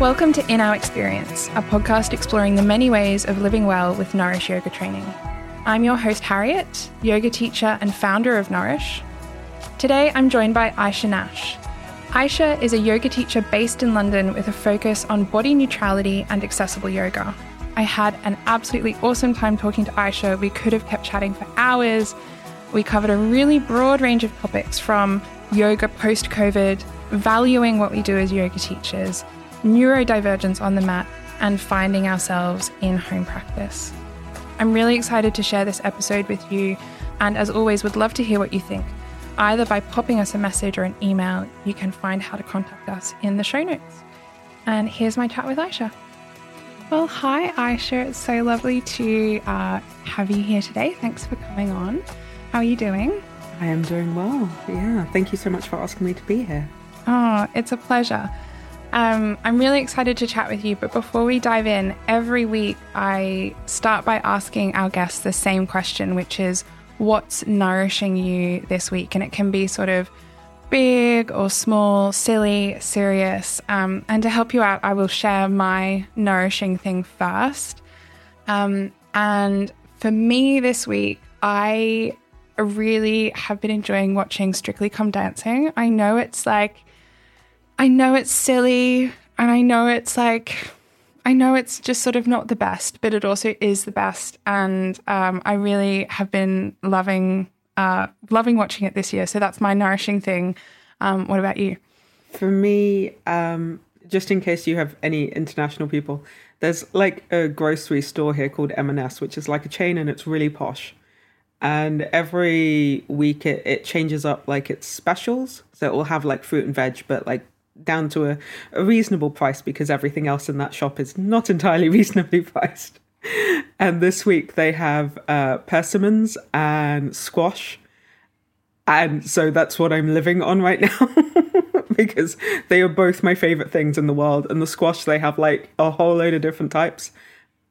Welcome to In Our Experience, a podcast exploring the many ways of living well with Nourish Yoga training. I'm your host, Harriet, yoga teacher and founder of Nourish. Today, I'm joined by Aisha Nash. Aisha is a yoga teacher based in London with a focus on body neutrality and accessible yoga. I had an absolutely awesome time talking to Aisha. We could have kept chatting for hours. We covered a really broad range of topics from yoga post COVID, valuing what we do as yoga teachers, neurodivergence on the mat, and finding ourselves in home practice. I'm really excited to share this episode with you, and as always, would love to hear what you think. Either by popping us a message or an email, you can find how to contact us in the show notes. And here's my chat with Aisha. Well, hi, Aisha. It's so lovely to uh, have you here today. Thanks for coming on. How are you doing? I am doing well. Yeah. Thank you so much for asking me to be here. Oh, it's a pleasure. Um, I'm really excited to chat with you, but before we dive in, every week I start by asking our guests the same question, which is what's nourishing you this week? And it can be sort of big or small, silly, serious. Um, and to help you out, I will share my nourishing thing first. Um, and for me this week, I really have been enjoying watching Strictly Come Dancing. I know it's like, I know it's silly and I know it's like, I know it's just sort of not the best, but it also is the best. And um, I really have been loving, uh, loving watching it this year. So that's my nourishing thing. Um, what about you? For me, um, just in case you have any international people, there's like a grocery store here called M&S, which is like a chain and it's really posh. And every week it, it changes up like its specials. So it will have like fruit and veg, but like down to a, a reasonable price because everything else in that shop is not entirely reasonably priced. And this week they have uh, persimmons and squash. And so that's what I'm living on right now because they are both my favorite things in the world. And the squash, they have like a whole load of different types.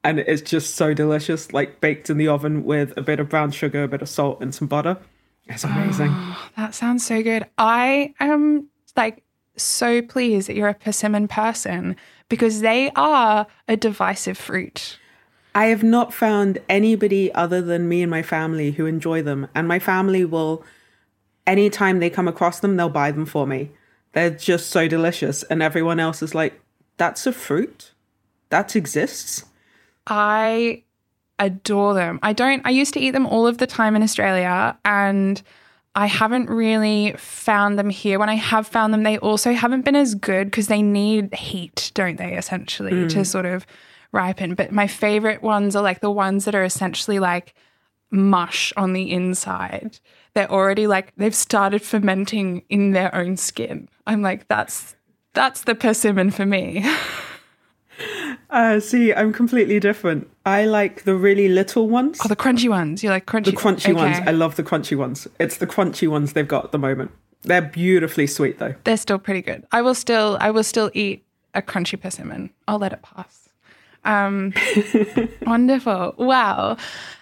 And it's just so delicious, like baked in the oven with a bit of brown sugar, a bit of salt, and some butter. It's amazing. Oh, that sounds so good. I am like so pleased that you're a persimmon person because they are a divisive fruit. I have not found anybody other than me and my family who enjoy them. And my family will, anytime they come across them, they'll buy them for me. They're just so delicious. And everyone else is like, that's a fruit? That exists? I adore them. I don't, I used to eat them all of the time in Australia and I haven't really found them here. When I have found them, they also haven't been as good because they need heat, don't they, essentially, mm. to sort of ripen. But my favorite ones are like the ones that are essentially like mush on the inside. They're already like they've started fermenting in their own skin. I'm like, that's that's the persimmon for me. Uh, see, I'm completely different. I like the really little ones. Oh, the crunchy ones. You like crunchy? The crunchy okay. ones. I love the crunchy ones. It's the crunchy ones they've got at the moment. They're beautifully sweet though. They're still pretty good. I will still, I will still eat a crunchy persimmon. I'll let it pass. Um, wonderful. Wow.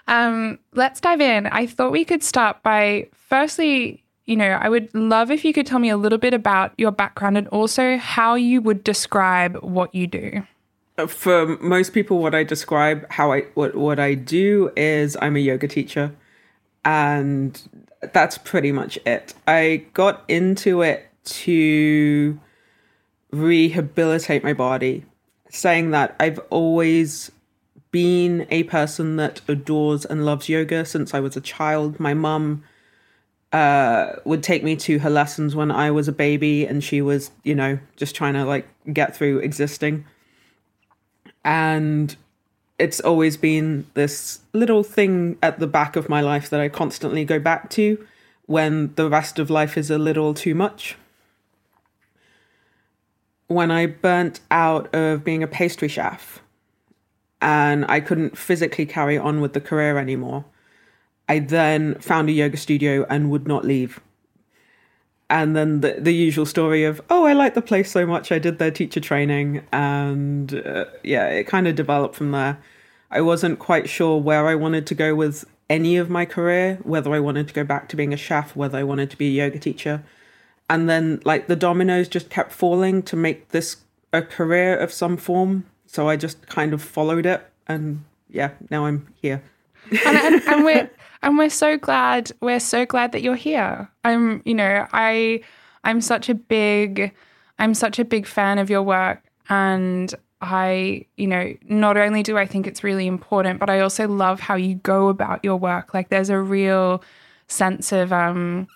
Um, let's dive in. I thought we could start by firstly, you know, I would love if you could tell me a little bit about your background and also how you would describe what you do for most people what i describe how i what, what i do is i'm a yoga teacher and that's pretty much it. I got into it to rehabilitate my body saying that i've always been a person that adores and loves yoga since i was a child. My mum uh, would take me to her lessons when i was a baby and she was you know just trying to like get through existing and it's always been this little thing at the back of my life that I constantly go back to when the rest of life is a little too much. When I burnt out of being a pastry chef and I couldn't physically carry on with the career anymore, I then found a yoga studio and would not leave and then the, the usual story of oh i like the place so much i did their teacher training and uh, yeah it kind of developed from there i wasn't quite sure where i wanted to go with any of my career whether i wanted to go back to being a chef whether i wanted to be a yoga teacher and then like the dominoes just kept falling to make this a career of some form. So I just kind of followed it. And yeah, now I'm here. And, and, and we're and we're so glad we're so glad that you're here. I'm you know I I'm such a big I'm such a big fan of your work and I, you know, not only do I think it's really important, but I also love how you go about your work. Like there's a real sense of um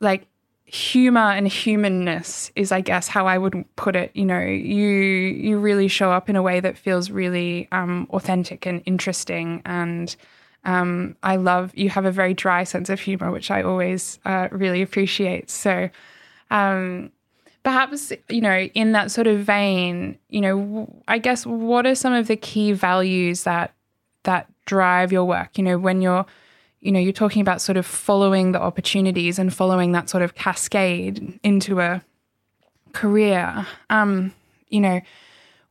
like humor and humanness is I guess how I would put it. You know, you you really show up in a way that feels really um authentic and interesting and um, I love you have a very dry sense of humor, which I always uh, really appreciate. So, um, perhaps you know in that sort of vein you know i guess what are some of the key values that that drive your work you know when you're you know you're talking about sort of following the opportunities and following that sort of cascade into a career um you know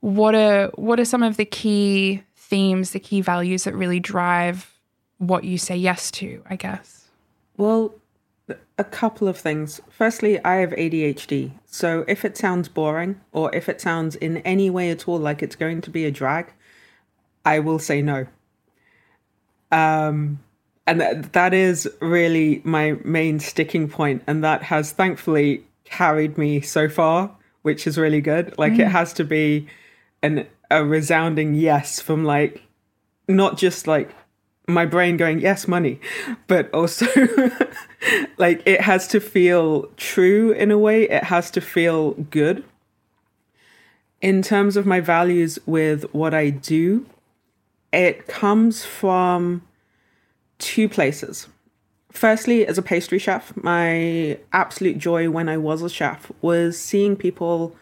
what are what are some of the key themes the key values that really drive what you say yes to i guess well a couple of things. Firstly, I have ADHD. So if it sounds boring or if it sounds in any way at all like it's going to be a drag, I will say no. Um, and th- that is really my main sticking point, and that has thankfully carried me so far, which is really good. Like mm. it has to be an a resounding yes from like not just like my brain going yes money but also like it has to feel true in a way it has to feel good in terms of my values with what i do it comes from two places. Firstly as a pastry chef my absolute joy when i was a chef was seeing people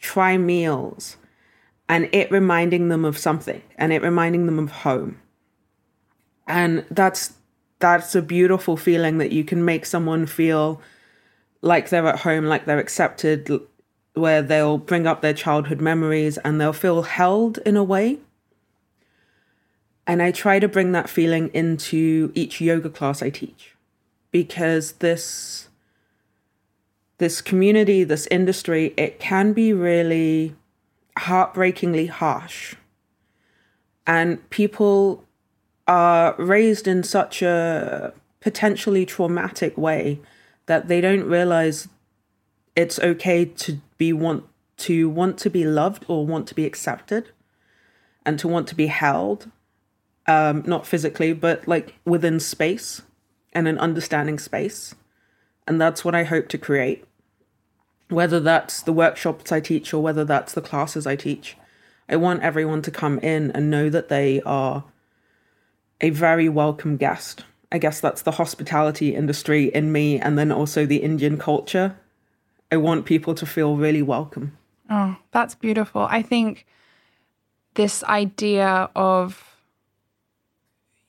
try meals and it reminding them of something and it reminding them of home. And that's that's a beautiful feeling that you can make someone feel like they're at home like they're accepted where they'll bring up their childhood memories and they'll feel held in a way and i try to bring that feeling into each yoga class i teach because this this community this industry it can be really heartbreakingly harsh. And people are raised in such a potentially traumatic way that they don't realize it's okay to be want to want to be loved or want to be accepted and to want to be held um not physically but like within space and an understanding space and that's what i hope to create whether that's the workshops i teach or whether that's the classes i teach i want everyone to come in and know that they are a very welcome guest. I guess that's the hospitality industry in me, and then also the Indian culture. I want people to feel really welcome. Oh, that's beautiful. I think this idea of,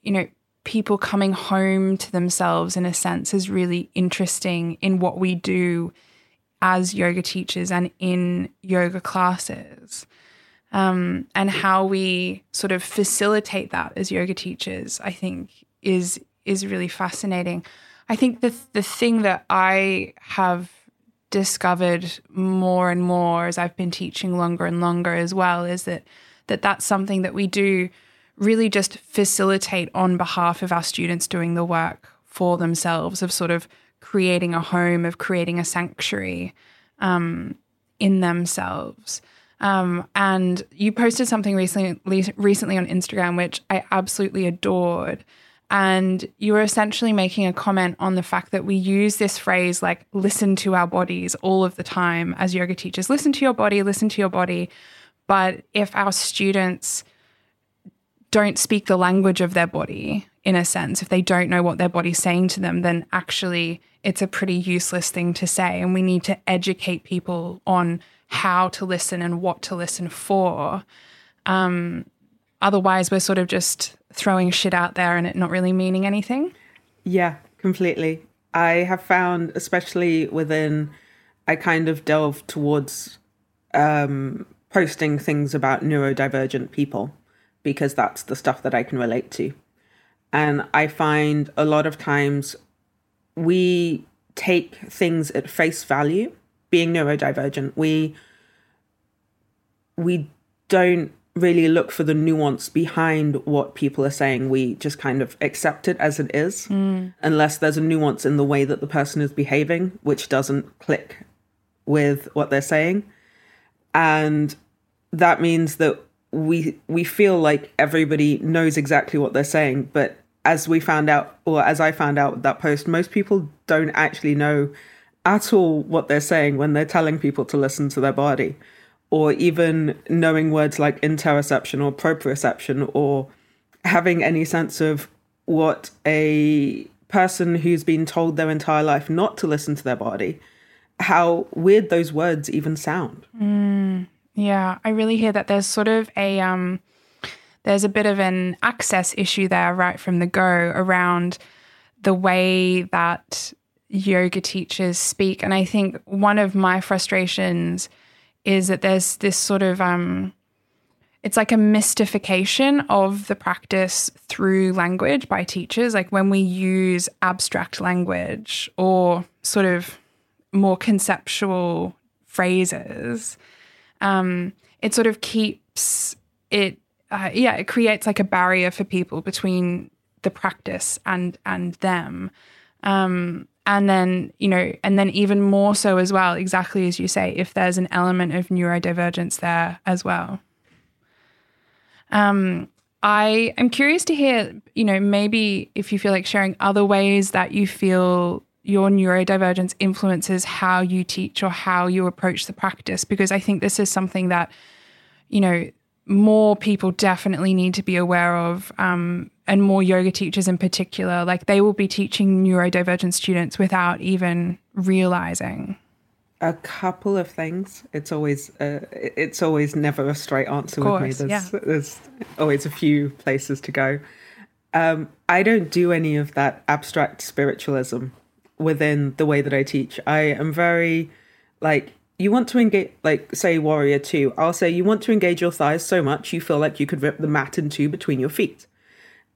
you know, people coming home to themselves in a sense is really interesting in what we do as yoga teachers and in yoga classes um, and how we sort of facilitate that as yoga teachers, I think is is really fascinating. I think the the thing that I have discovered more and more as I've been teaching longer and longer as well is that that that's something that we do really just facilitate on behalf of our students doing the work for themselves of sort of creating a home of creating a sanctuary um, in themselves um, and you posted something recently recently on Instagram, which I absolutely adored. And you were essentially making a comment on the fact that we use this phrase like listen to our bodies all of the time as yoga teachers. Listen to your body, listen to your body. But if our students don't speak the language of their body, in a sense, if they don't know what their body's saying to them, then actually it's a pretty useless thing to say. And we need to educate people on how to listen and what to listen for. Um, otherwise, we're sort of just throwing shit out there and it not really meaning anything. Yeah, completely. I have found, especially within, I kind of delve towards um, posting things about neurodivergent people because that's the stuff that I can relate to. And I find a lot of times we take things at face value being neurodivergent, we we don't really look for the nuance behind what people are saying. We just kind of accept it as it is, hmm. unless there's a nuance in the way that the person is behaving, which doesn't click with what they're saying. And that means that we we feel like everybody knows exactly what they're saying, but as we found out, or as I found out with that post, most people don't actually know at all what they're saying when they're telling people to listen to their body, or even knowing words like interoception or proprioception, or having any sense of what a person who's been told their entire life not to listen to their body, how weird those words even sound. Mm. Yeah, I really hear that there's sort of a um there's a bit of an access issue there right from the go around the way that yoga teachers speak. And I think one of my frustrations is that there's this sort of um it's like a mystification of the practice through language by teachers. Like when we use abstract language or sort of more conceptual phrases um, it sort of keeps it uh, yeah it creates like a barrier for people between the practice and and them. Um, and then you know and then even more so as well exactly as you say if there's an element of neurodivergence there as well. Um, i am curious to hear you know maybe if you feel like sharing other ways that you feel your neurodivergence influences how you teach or how you approach the practice because i think this is something that you know more people definitely need to be aware of um, and more yoga teachers in particular like they will be teaching neurodivergent students without even realizing A couple of things. It's always uh, it's always never a straight answer with me. course, There's yeah. there's always a few places to go. Um, I don't do any of that abstract spiritualism within the way that I teach. I am very like you want to engage like say warrior two. I'll say you want to engage your thighs so much you feel like you could rip the mat in two between your feet.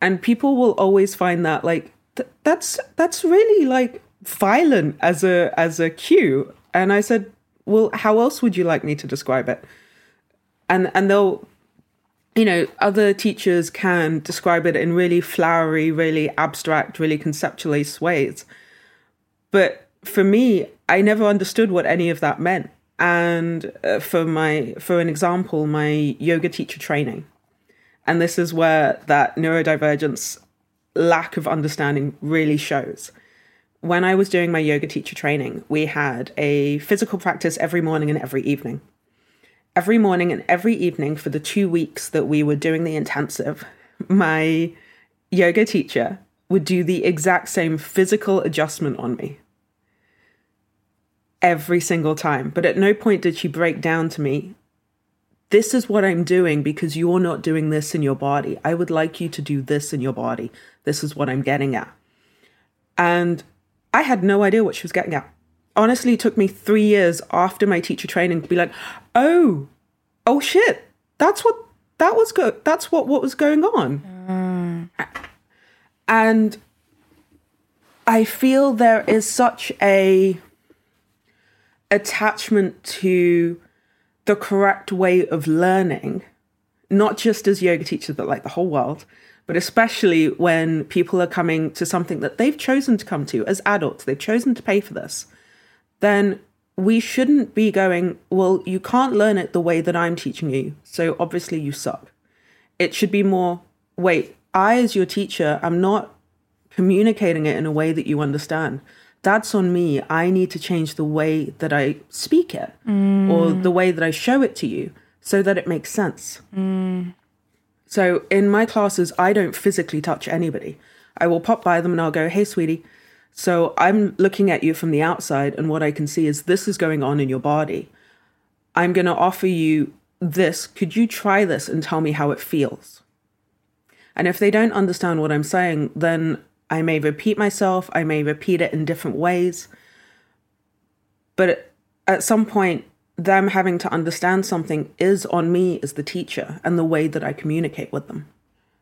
And people will always find that like th- that's that's really like violent as a as a cue. And I said, "Well, how else would you like me to describe it?" And and they'll you know, other teachers can describe it in really flowery, really abstract, really conceptualist ways. But for me, I never understood what any of that meant. And uh, for my, for an example, my yoga teacher training, and this is where that neurodivergence lack of understanding really shows. When I was doing my yoga teacher training, we had a physical practice every morning and every evening every morning and every evening for the two weeks that we were doing the intensive, my yoga teacher would do the exact same physical adjustment on me every single time. But at no point did she break down to me, this is what I'm doing because you're not doing this in your body. I would like you to do this in your body. This is what I'm getting at. And I had no idea what she was getting at honestly it took me three years after my teacher training to be like, oh, oh shit, that's what that was go that's what what was going on. And I feel there is such a attachment to the correct way of learning, not just as yoga teachers, but like the whole world. But especially when people are coming to something that they've chosen to come to as adults, they've chosen to pay for this then we shouldn't be going, well, you can't learn it the way that I'm teaching you. So obviously you suck. It should be more, wait, I, as your teacher, I'm not communicating it in a way that you understand. That's on me. I need to change the way that I speak it or mm. the way that I show it to you so that it makes sense. Mm. So in my classes, I don't physically touch anybody. I will pop by them and I'll go, hey, sweetie. So I'm looking at you from the outside, and what I can see is this is going on in your body. I'm going to offer you this. Could you try this and tell me how it feels? And if they don't understand what I'm saying, then I may repeat myself, I may repeat it in different ways. But at some point, them having to understand something is on me as the teacher and the way that I communicate with them.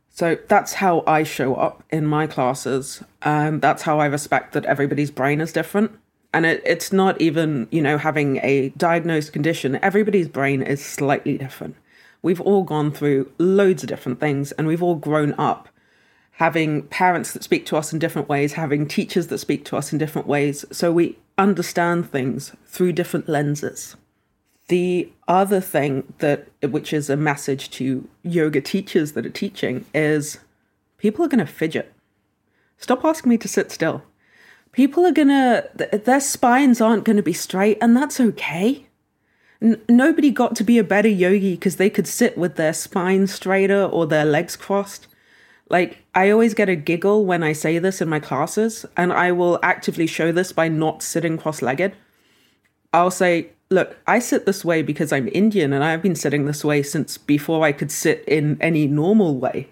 So that's how I show up in my classes. And that's how I respect that everybody's brain is different. And it, it's not even, you know, having a diagnosed condition. Everybody's brain is slightly different. We've all gone through loads of different things and we've all grown up having parents that speak to us in different ways, having teachers that speak to us in different ways. So we understand things through different lenses. The other thing that, which is a message to yoga teachers that are teaching, is people are going to fidget. Stop asking me to sit still. People are going to, their spines aren't going to be straight, and that's okay. N- nobody got to be a better yogi because they could sit with their spine straighter or their legs crossed. Like, I always get a giggle when I say this in my classes, and I will actively show this by not sitting cross legged. I'll say, Look, I sit this way because I'm Indian and I've been sitting this way since before I could sit in any normal way.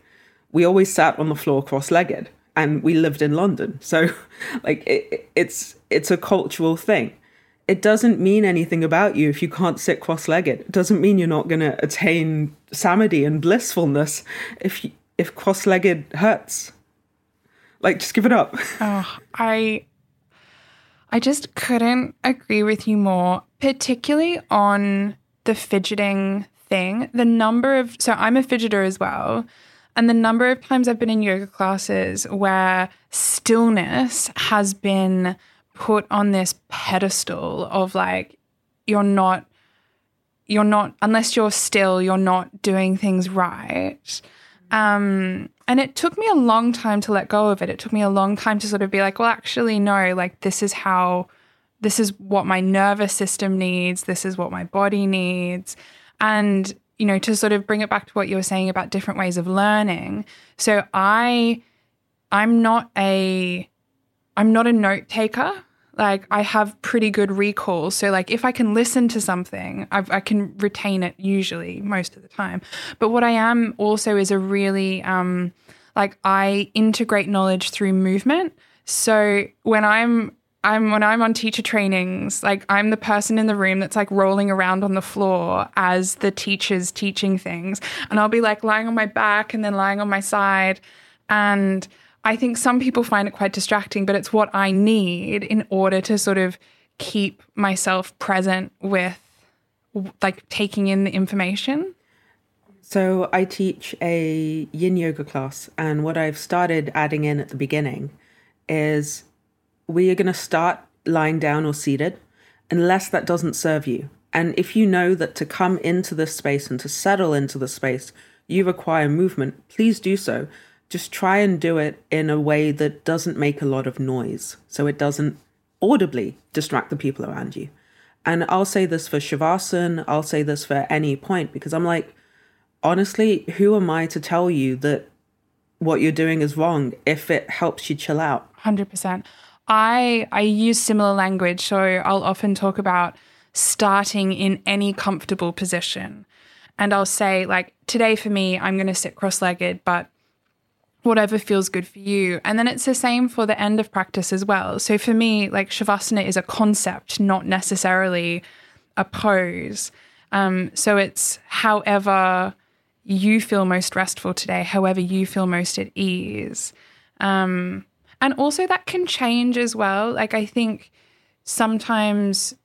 We always sat on the floor cross legged and we lived in London. So, like, it, it's, it's a cultural thing. It doesn't mean anything about you if you can't sit cross legged. It doesn't mean you're not going to attain samadhi and blissfulness if if cross-legged hurts. Like, just give it up. oh, I, I just couldn't agree with you more, particularly on the fidgeting thing. The number of so I'm a fidgeter as well. And the number of times I've been in yoga classes where stillness has been put on this pedestal of like, you're not, you're not, unless you're still, you're not doing things right. Um, and it took me a long time to let go of it. It took me a long time to sort of be like, well, actually, no, like this is how, this is what my nervous system needs. This is what my body needs. And, you know, to sort of bring it back to what you were saying about different ways of learning. So I, I'm not a, I'm not a note taker like I have pretty good recall. So like if I can listen to something, I've, i can retain it usually most of the time. But what I am also is a really um, like I integrate knowledge through movement. So when I'm I'm when I'm on teacher trainings, like I'm the person in the room that's like rolling around on the floor as the teacher's teaching things, and I'll be like lying on my back and then lying on my side, and I think some people find it quite distracting, but it's what I need in order to sort of keep myself present with like taking in the information. So I teach a yin yoga class, and what I've started adding in at the beginning is we are going to start lying down or seated unless that doesn't serve you. And if you know that to come into this space and to settle into the space, you require movement, please do so just try and do it in a way that doesn't make a lot of noise. So it doesn't audibly distract the people around you. And I'll say this for Shavasana, I'll say this for any point because I'm like, honestly, who am I to tell you that what you're doing is wrong if it helps you chill out? 100%. I I use similar language, so I'll often talk about starting in any comfortable position. And I'll say like today for me I'm going to sit cross-legged, but whatever feels good for you. And then it's the same for the end of practice as well. So for me, like Shavasana is a concept, not necessarily a pose. Um, so it's however you feel most restful today, however you feel most at ease. Um, and also that can change as well. Like I think sometimes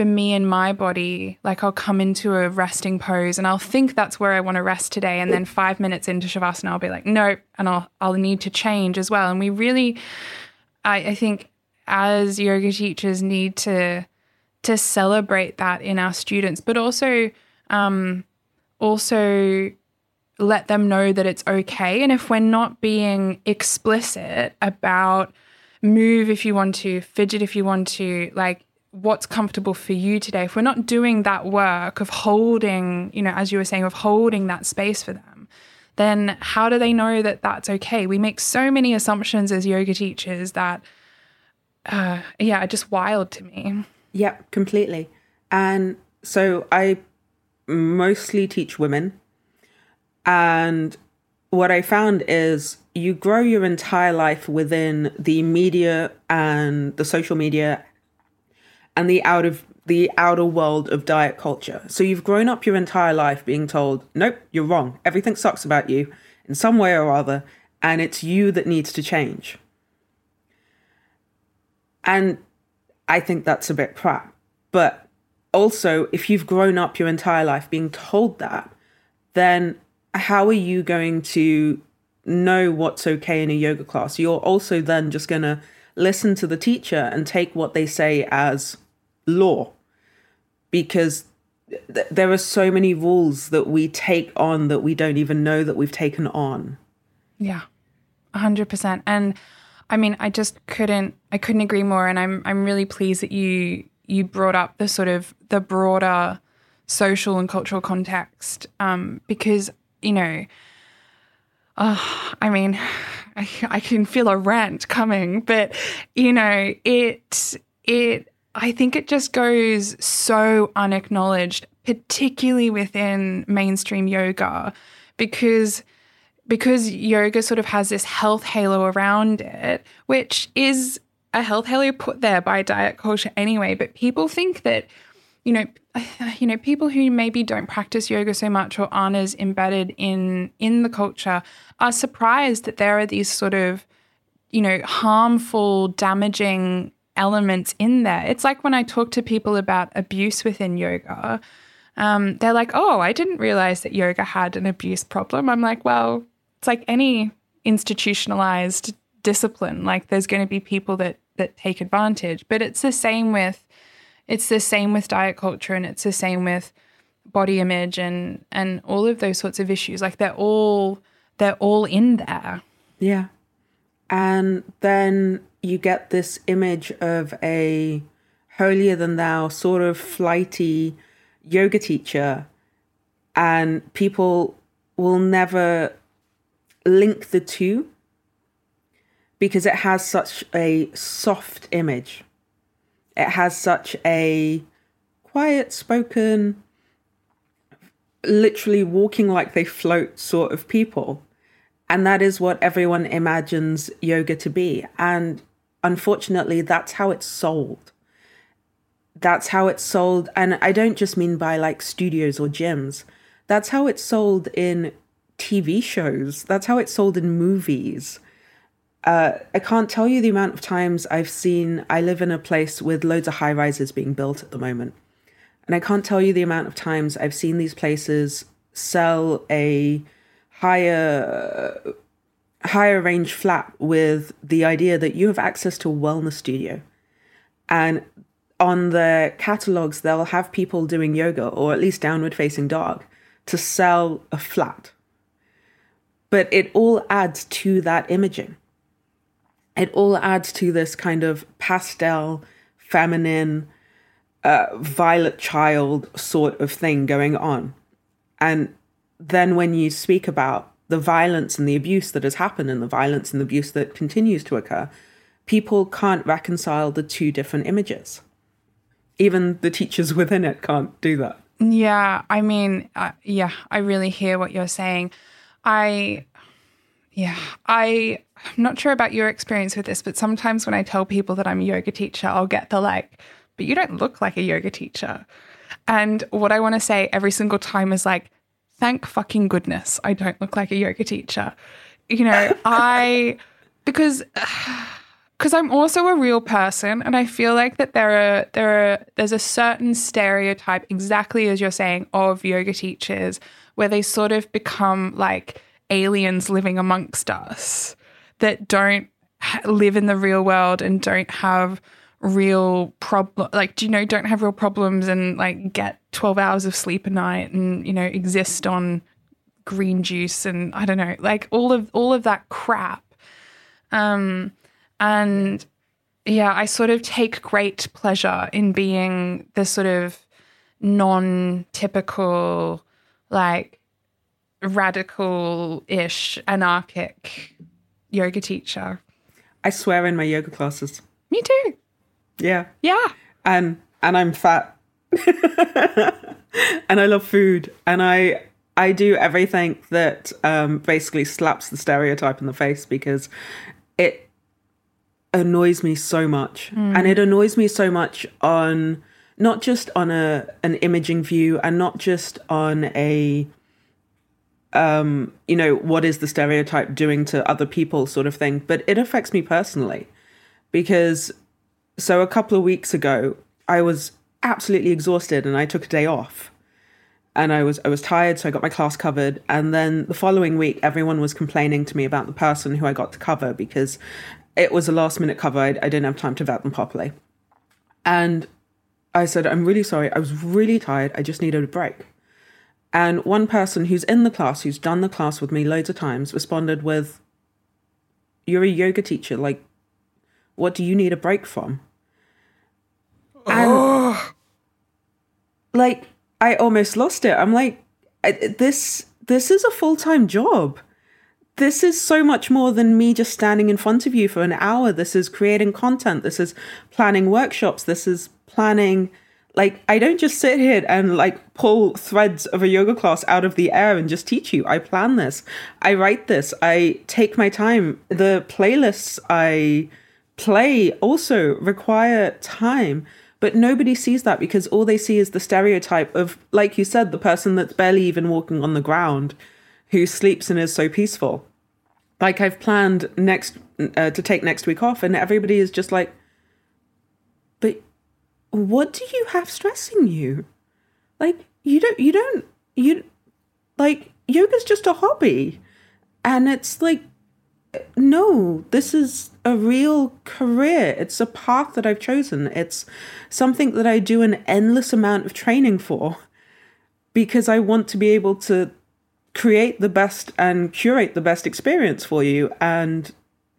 for me and my body, like I'll come into a resting pose and I'll think that's where I want to rest today. And then five minutes into Shavasana, I'll be like, nope. And I'll, I'll need to change as well. And we really, I, I think as yoga teachers need to, to celebrate that in our students, but also, um, also let them know that it's okay. And if we're not being explicit about move if you want to, fidget if you want to, like what's comfortable for you today if we're not doing that work of holding you know as you were saying of holding that space for them then how do they know that that's okay? We make so many assumptions as yoga teachers that uh, yeah just wild to me. Yeah completely. And so i mostly teach women. And what i found is you grow your entire life within the media and the social media and the out of the outer world of diet culture. So you've grown up your entire life being told, nope, you're wrong. Everything sucks about you in some way or other, and it's you that needs to change. And I think that's a bit crap. But also, if you've grown up your entire life being told that, then how are you going to know what's okay in a yoga class? You're also then just going to listen to the teacher and take what they say as law because th- there are so many rules that we take on that we don't even know that we've taken on. Yeah. 100%. And I mean, I just couldn't I couldn't agree more and I'm I'm really pleased that you you brought up the sort of the broader social and cultural context um, because you know uh, I mean I, I can feel a rant coming but you know it it I think it just goes so unacknowledged particularly within mainstream yoga because because yoga sort of has this health halo around it, which is a health halo put there by diet culture anyway. But people think that, you know, you know, people who maybe don't practice yoga so much or aren't as embedded in in the culture are surprised that there are these sort of, you know, harmful, damaging elements in there. It's like when I talk to people about abuse within yoga. Um, they're like, "Oh, I didn't realize that yoga had an abuse problem." I'm like, "Well, it's like any institutionalized discipline. Like there's going to be people that that take advantage, but it's the same with it's the same with diet culture and it's the same with body image and and all of those sorts of issues. Like they're all they're all in there. Yeah. And then you get this image of a holier than thou sort of flighty yoga teacher and people will never link the two because it has such a soft image. It has such a quiet spoken, literally walking like they float sort of people. And that is what everyone imagines yoga to be. And unfortunately, that's how it's sold. That's how it's sold. And I don't just mean by like studios or gyms, that's how it's sold in TV shows. That's how it's sold in movies. Uh, I can't tell you the amount of times I've seen. I live in a place with loads of high rises being built at the moment. And I can't tell you the amount of times I've seen these places sell a higher higher range flat with the idea that you have access to a wellness studio. And on the catalogs, they'll have people doing yoga or at least downward facing dog to sell a flat but it all adds to that imaging. It all adds to this kind of pastel, feminine, uh, violet child sort of thing going on. And then when you speak about the violence and the abuse that has happened and the violence and the abuse that continues to occur, people can't reconcile the two different images. Even the teachers within it can't do that. Yeah, I mean, uh, yeah, I really hear what you're saying. I, yeah, I, I'm not sure about your experience with this, but sometimes when I tell people that I'm a yoga teacher, I'll get the like, but you don't look like a yoga teacher. And what I want to say every single time is like, thank fucking goodness I don't look like a yoga teacher. You know, I, because, because I'm also a real person and I feel like that there are there are there's a certain stereotype exactly as you're saying of yoga teachers where they sort of become like aliens living amongst us that don't live in the real world and don't have real problem like you know don't have real problems and like get 12 hours of sleep a night and you know exist on green juice and I don't know like all of all of that crap. Um and yeah I sort of take great pleasure in being the sort of non-typical like radical ish, anarchic yoga teacher. I swear in my yoga classes. Me too. Yeah. Yeah. And and I'm fat. and I love food. And I I do everything that um, basically slaps the stereotype in the face because it annoys me so much. Mm. And it annoys me so much on not just on a an imaging view and not just on a um, you know, what is the stereotype doing to other people sort of thing. But it affects me personally because so a couple of weeks ago, I was absolutely exhausted and I took a day off. And I was I was tired, so I got my class covered. And then the following week, everyone was complaining to me about the person who I got to cover because it was a last minute cover. I, I didn't have time to vet them properly. And I said, I'm really sorry. I was really tired. I just needed a break. And one person who's in the class, who's done the class with me loads of times, responded with, You're a yoga teacher. Like, what do you need a break from? And, like, I almost lost it. I'm like, this this is a full time job. This is so much more than me just standing in front of you for an hour. This is creating content. This is planning workshops. This is planning like I don't just sit here and like pull threads of a yoga class out of the air and just teach you. I plan this. I write this. I take my time. The playlists I play also require time. But nobody sees that because all they see is the stereotype of, like you said, the person that's barely even walking on the ground who sleeps and is so peaceful. Like I've planned next uh, to take next week off, and everybody is just like, what do you have stressing you? Like you don't you don't you like yoga's just a hobby. And it's like no, this is a real career. It's a path that I've chosen. It's something that I do an endless amount of training for because I want to be able to create the best and curate the best experience for you. And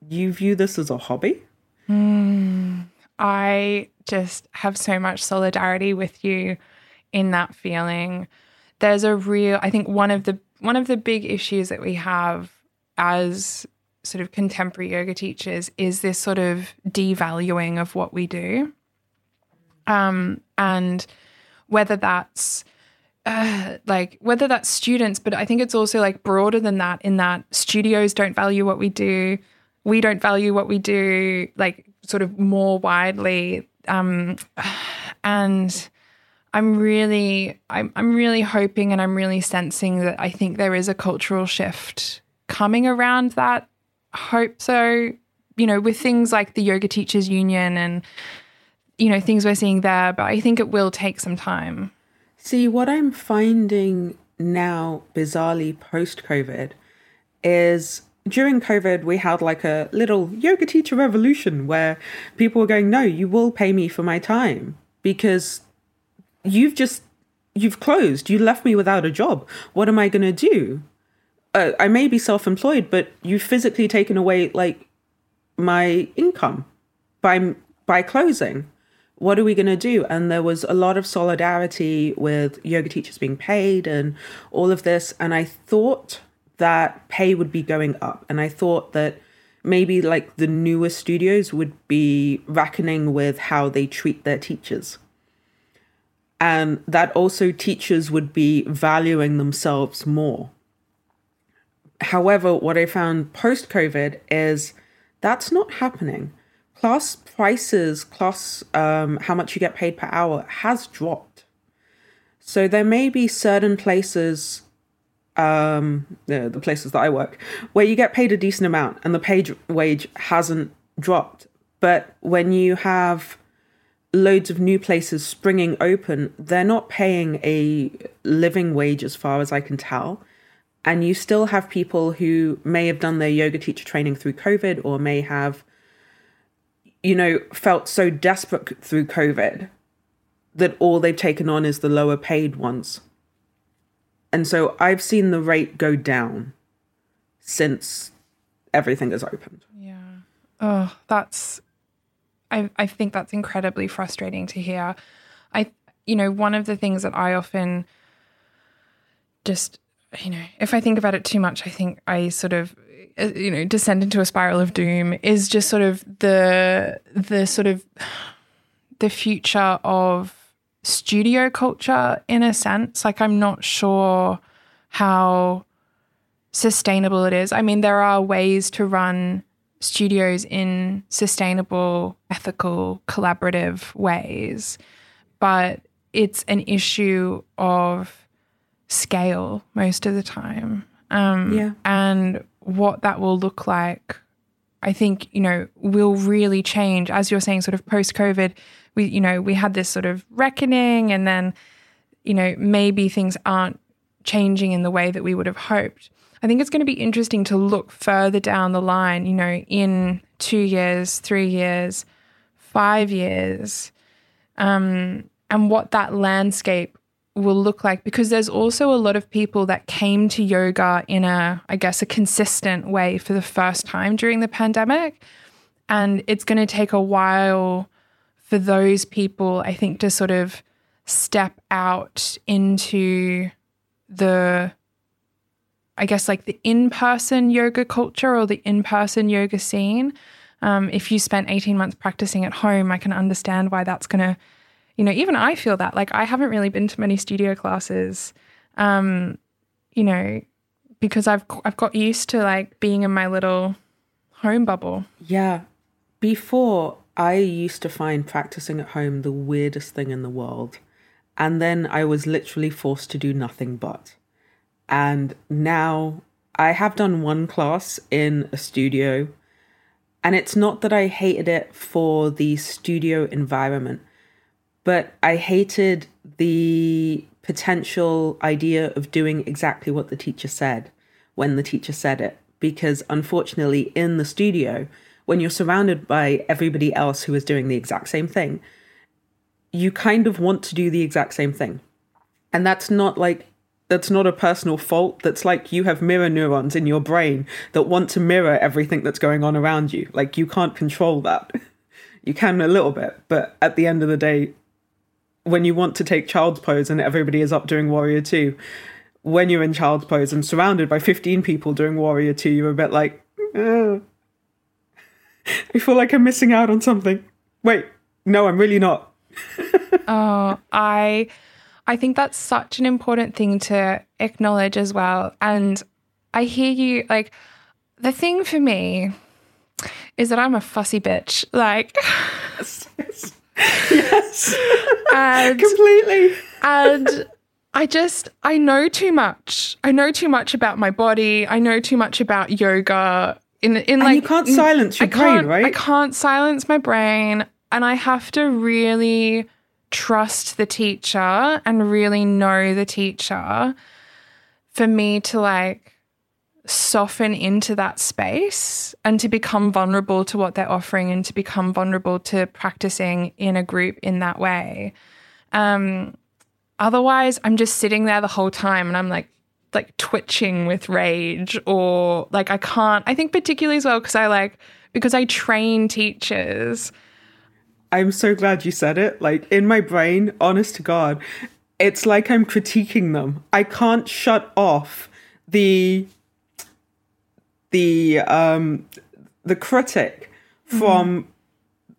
you view this as a hobby? Mm, I just have so much solidarity with you in that feeling. There's a real I think one of the one of the big issues that we have as sort of contemporary yoga teachers is this sort of devaluing of what we do. Um, and whether that's uh, like whether that's students, but I think it's also like broader than that. In that studios don't value what we do, we don't value what we do, like sort of more widely. Um, and I'm really, I'm, I'm really hoping and I'm really sensing that I think there is a cultural shift coming around that hope so. You know, with things like the Yoga Teachers Union and, you know, things we're seeing there, but I think it will take some time. See, what I'm finding now, bizarrely post COVID, is during COVID, we had like a little yoga teacher revolution where people were going, No, you will pay me for my time because you've just, you've closed. You left me without a job. What am I going to do? uh, I may be self employed, but you've physically taken away like my income by by closing. What are we going to do? And there was a lot of solidarity with yoga teachers being paid and all of this. And I thought that pay would be going up. And I thought that maybe like the newer studios would be reckoning with how they treat their teachers. And that also teachers would be valuing themselves more However, what I found post COVID is that's not happening. Class prices, class um, how much you get paid per hour has dropped. So there may be certain places, um, the, the places that I work, where you get paid a decent amount and the page wage hasn't dropped. But when you have loads of new places springing open, they're not paying a living wage as far as I can tell and you still have people who may have done their yoga teacher training through COVID or may have, you know, felt so desperate through COVID that all they've taken on is the lower paid ones. And so I've seen the rate go down since everything has opened. Yeah. Oh, that's I I think that's incredibly frustrating to hear. I you know, one of the things that I often just you know, if I think about it too much, I think I sort of uh, you know descend into a spiral of doom is just sort of the the sort of the future of studio culture in a sense like i'm not sure how sustainable it is i mean there are ways to run studios in sustainable ethical collaborative ways but it's an issue of scale most of the time. Um, yeah. And what that will look like I think, you know, will really change. As you're saying, sort of post COVID, we, you know, we had this sort of reckoning and then, you know, maybe things aren't changing in the way that we would have hoped. I think it's going to be interesting to look further down the line, you know, in two years, three years, five years, um, and what that landscape will look like because there's also a lot of people that came to yoga in a i guess a consistent way for the first time during the pandemic and it's going to take a while for those people i think to sort of step out into the i guess like the in-person yoga culture or the in-person yoga scene um, if you spent 18 months practicing at home i can understand why that's going to you know, even I feel that. Like I haven't really been to many studio classes, um, you know, because I've I've got used to like being in my little home bubble. Yeah. Before I used to find practicing at home the weirdest thing in the world. And then I was literally forced to do nothing but. And now I have done one class in a studio. And it's not that I hated it for the studio environment but I hated the potential idea of doing exactly what the teacher said when the teacher said it. Because unfortunately, in the studio, when you're surrounded by everybody else who is doing the exact same thing, you kind of want to do the exact same thing. And that's not like, that's not a personal fault. That's like you have mirror neurons in your brain that want to mirror everything that's going on around you. Like you can't control that. You can a little bit, but at the end of the day, when you want to take child's pose and everybody is up doing warrior two, when you're in child's pose and surrounded by 15 people doing warrior two, you're a bit like. I feel like I'm missing out on something. Wait, no, I'm really not. oh, I I think that's such an important thing to acknowledge as well. And I hear you like the thing for me is that I'm a fussy bitch. Like yes. And, Completely. and I just, I know too much. I know too much about my body. I know too much about yoga. In, in and like, you can't silence your I brain, right? I can't silence my brain. And I have to really trust the teacher and really know the teacher for me to like soften into that space and to become vulnerable to what they're offering and to become vulnerable to practicing in a group in that way. Um, otherwise, I'm just sitting there the whole time and I'm like, like twitching with rage or like I can't. I think particularly as well because I like because I train teachers. I'm so glad you said it. Like in my brain, honest to God, it's like I'm critiquing them. I can't shut off the the um, the critic from mm.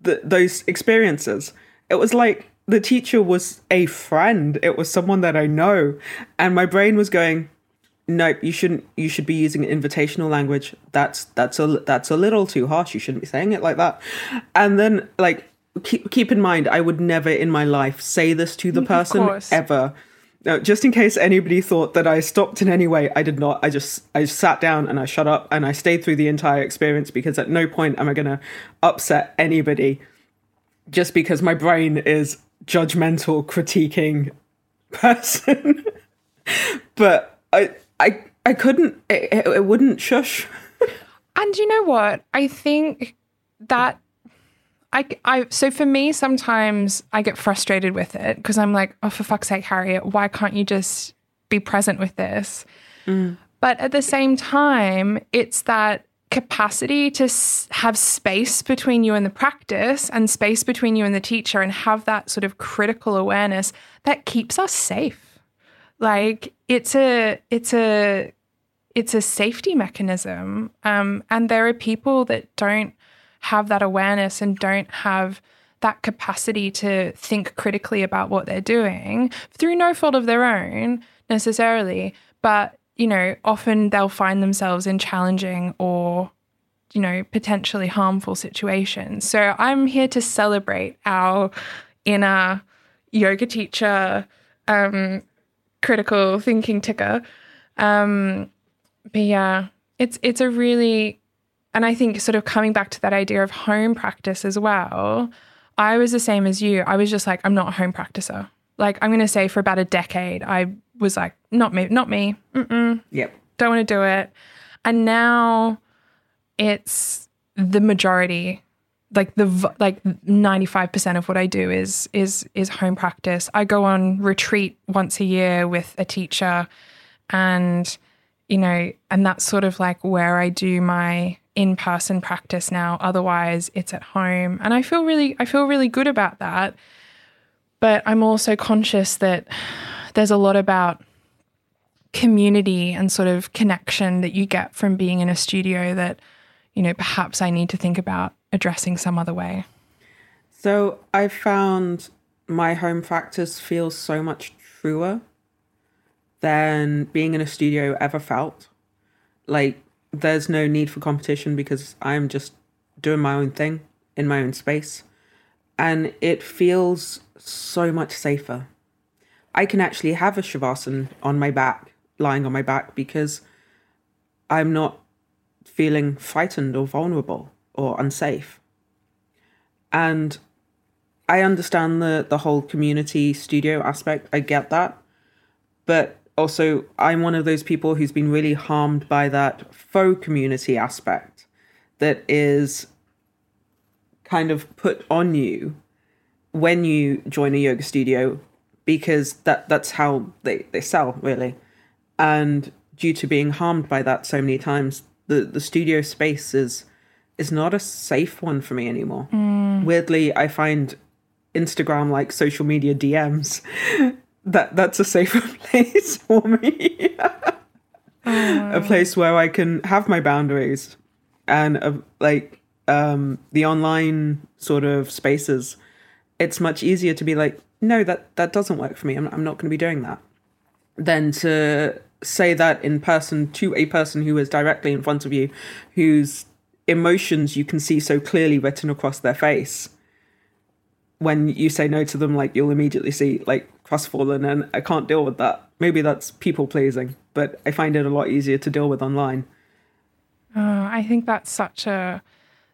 the, those experiences. It was like the teacher was a friend. It was someone that I know, and my brain was going, "Nope, you shouldn't. You should be using invitational language. That's that's a that's a little too harsh. You shouldn't be saying it like that." And then, like, keep keep in mind, I would never in my life say this to the person ever now, just in case anybody thought that I stopped in any way, I did not. I just I just sat down and I shut up and I stayed through the entire experience because at no point am I going to upset anybody just because my brain is judgmental critiquing person. but I I I couldn't it, it wouldn't shush. and you know what? I think that I, I, so for me, sometimes I get frustrated with it because I'm like, oh, for fuck's sake, Harriet, why can't you just be present with this? Mm. But at the same time, it's that capacity to have space between you and the practice and space between you and the teacher and have that sort of critical awareness that keeps us safe. Like it's a, it's a, it's a safety mechanism. Um, and there are people that don't have that awareness and don't have that capacity to think critically about what they're doing through no fault of their own necessarily, but you know, often they'll find themselves in challenging or you know, potentially harmful situations. So I'm here to celebrate our inner yoga teacher um, critical thinking ticker. Um, but yeah, it's it's a really and I think sort of coming back to that idea of home practice as well, I was the same as you. I was just like, I'm not a home practicer. Like, I'm going to say for about a decade, I was like, not me, not me. Mm-mm, Yep. don't want to do it. And now it's the majority like the like 95% of what I do is is is home practice. I go on retreat once a year with a teacher and you know and that's sort of like where I do my in-person practice now. Otherwise, it's at home and I feel really I feel really good about that. But I'm also conscious that there's a lot about community and sort of connection that you get from being in a studio that you know perhaps I need to think about addressing some other way. So I found my home practice feels so much truer than being in a studio ever felt. Like there's no need for competition because I'm just doing my own thing in my own space. And it feels so much safer. I can actually have a shavasana on my back, lying on my back, because I'm not feeling frightened or vulnerable or unsafe. And I understand the the whole community studio aspect. I get that. But also I'm one of those people who's been really harmed by that faux community aspect that is kind of put on you when you join a yoga studio because that that's how they, they sell really. And due to being harmed by that so many times, the, the studio space is is not a safe one for me anymore. Weirdly, I find Instagram like social media DMs that that's a safer place for me. a place where I can have my boundaries and uh, like um the online sort of spaces it's much easier to be like no that that doesn't work for me I'm, I'm not going to be doing that than to say that in person to a person who is directly in front of you whose emotions you can see so clearly written across their face when you say no to them like you'll immediately see like crestfallen and i can't deal with that maybe that's people pleasing but i find it a lot easier to deal with online Oh, I think that's such a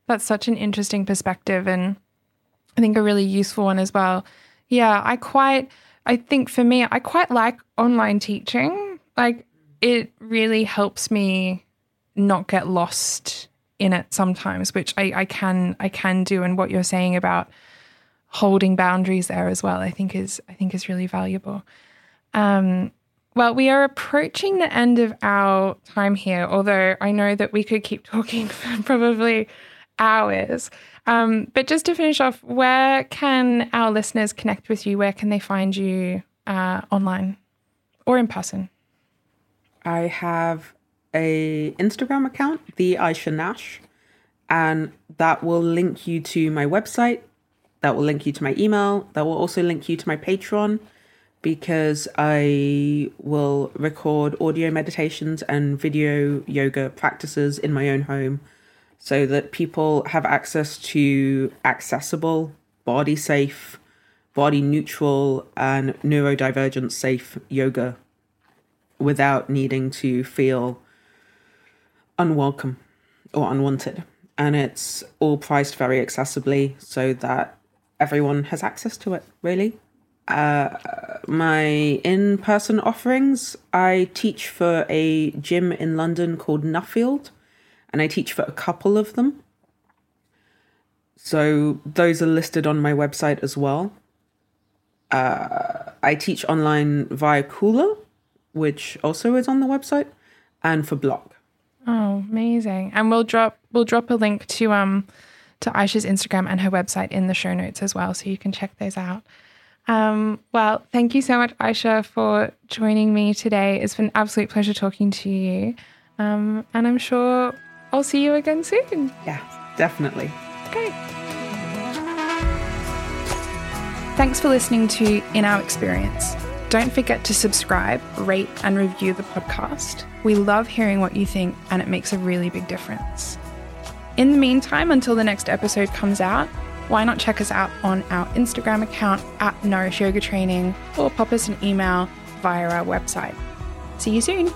that's such an interesting perspective and I think a really useful one as well. Yeah, I quite I think for me I quite like online teaching. Like it really helps me not get lost in it sometimes, which I, I can I can do and what you're saying about holding boundaries there as well, I think is I think is really valuable. Um well, we are approaching the end of our time here, although I know that we could keep talking for probably hours. Um, but just to finish off, where can our listeners connect with you? Where can they find you uh, online or in person? I have a Instagram account, the Aisha Nash, and that will link you to my website. That will link you to my email. That will also link you to my Patreon because I will record audio meditations and video yoga practices in my own home so that people have access to accessible, body safe, body neutral, and neurodivergent safe yoga without needing to feel unwelcome or unwanted. And it's all priced very accessibly so that everyone has access to it, really. Uh, my in person offerings, I teach for a gym in London called Nuffield, and I teach for a couple of them. So those are listed on my website as well. Uh, I teach online via Cooler, which also is on the website, and for Block. Oh, amazing! And we'll drop we'll drop a link to um to Aisha's Instagram and her website in the show notes as well, so you can check those out. Um, well, thank you so much, Aisha, for joining me today. It's been an absolute pleasure talking to you, um, and I'm sure I'll see you again soon. Yeah, definitely. Great. Thanks for listening to In Our Experience. Don't forget to subscribe, rate, and review the podcast. We love hearing what you think, and it makes a really big difference. In the meantime, until the next episode comes out, why not check us out on our Instagram account at Nourish Yoga Training or pop us an email via our website. See you soon.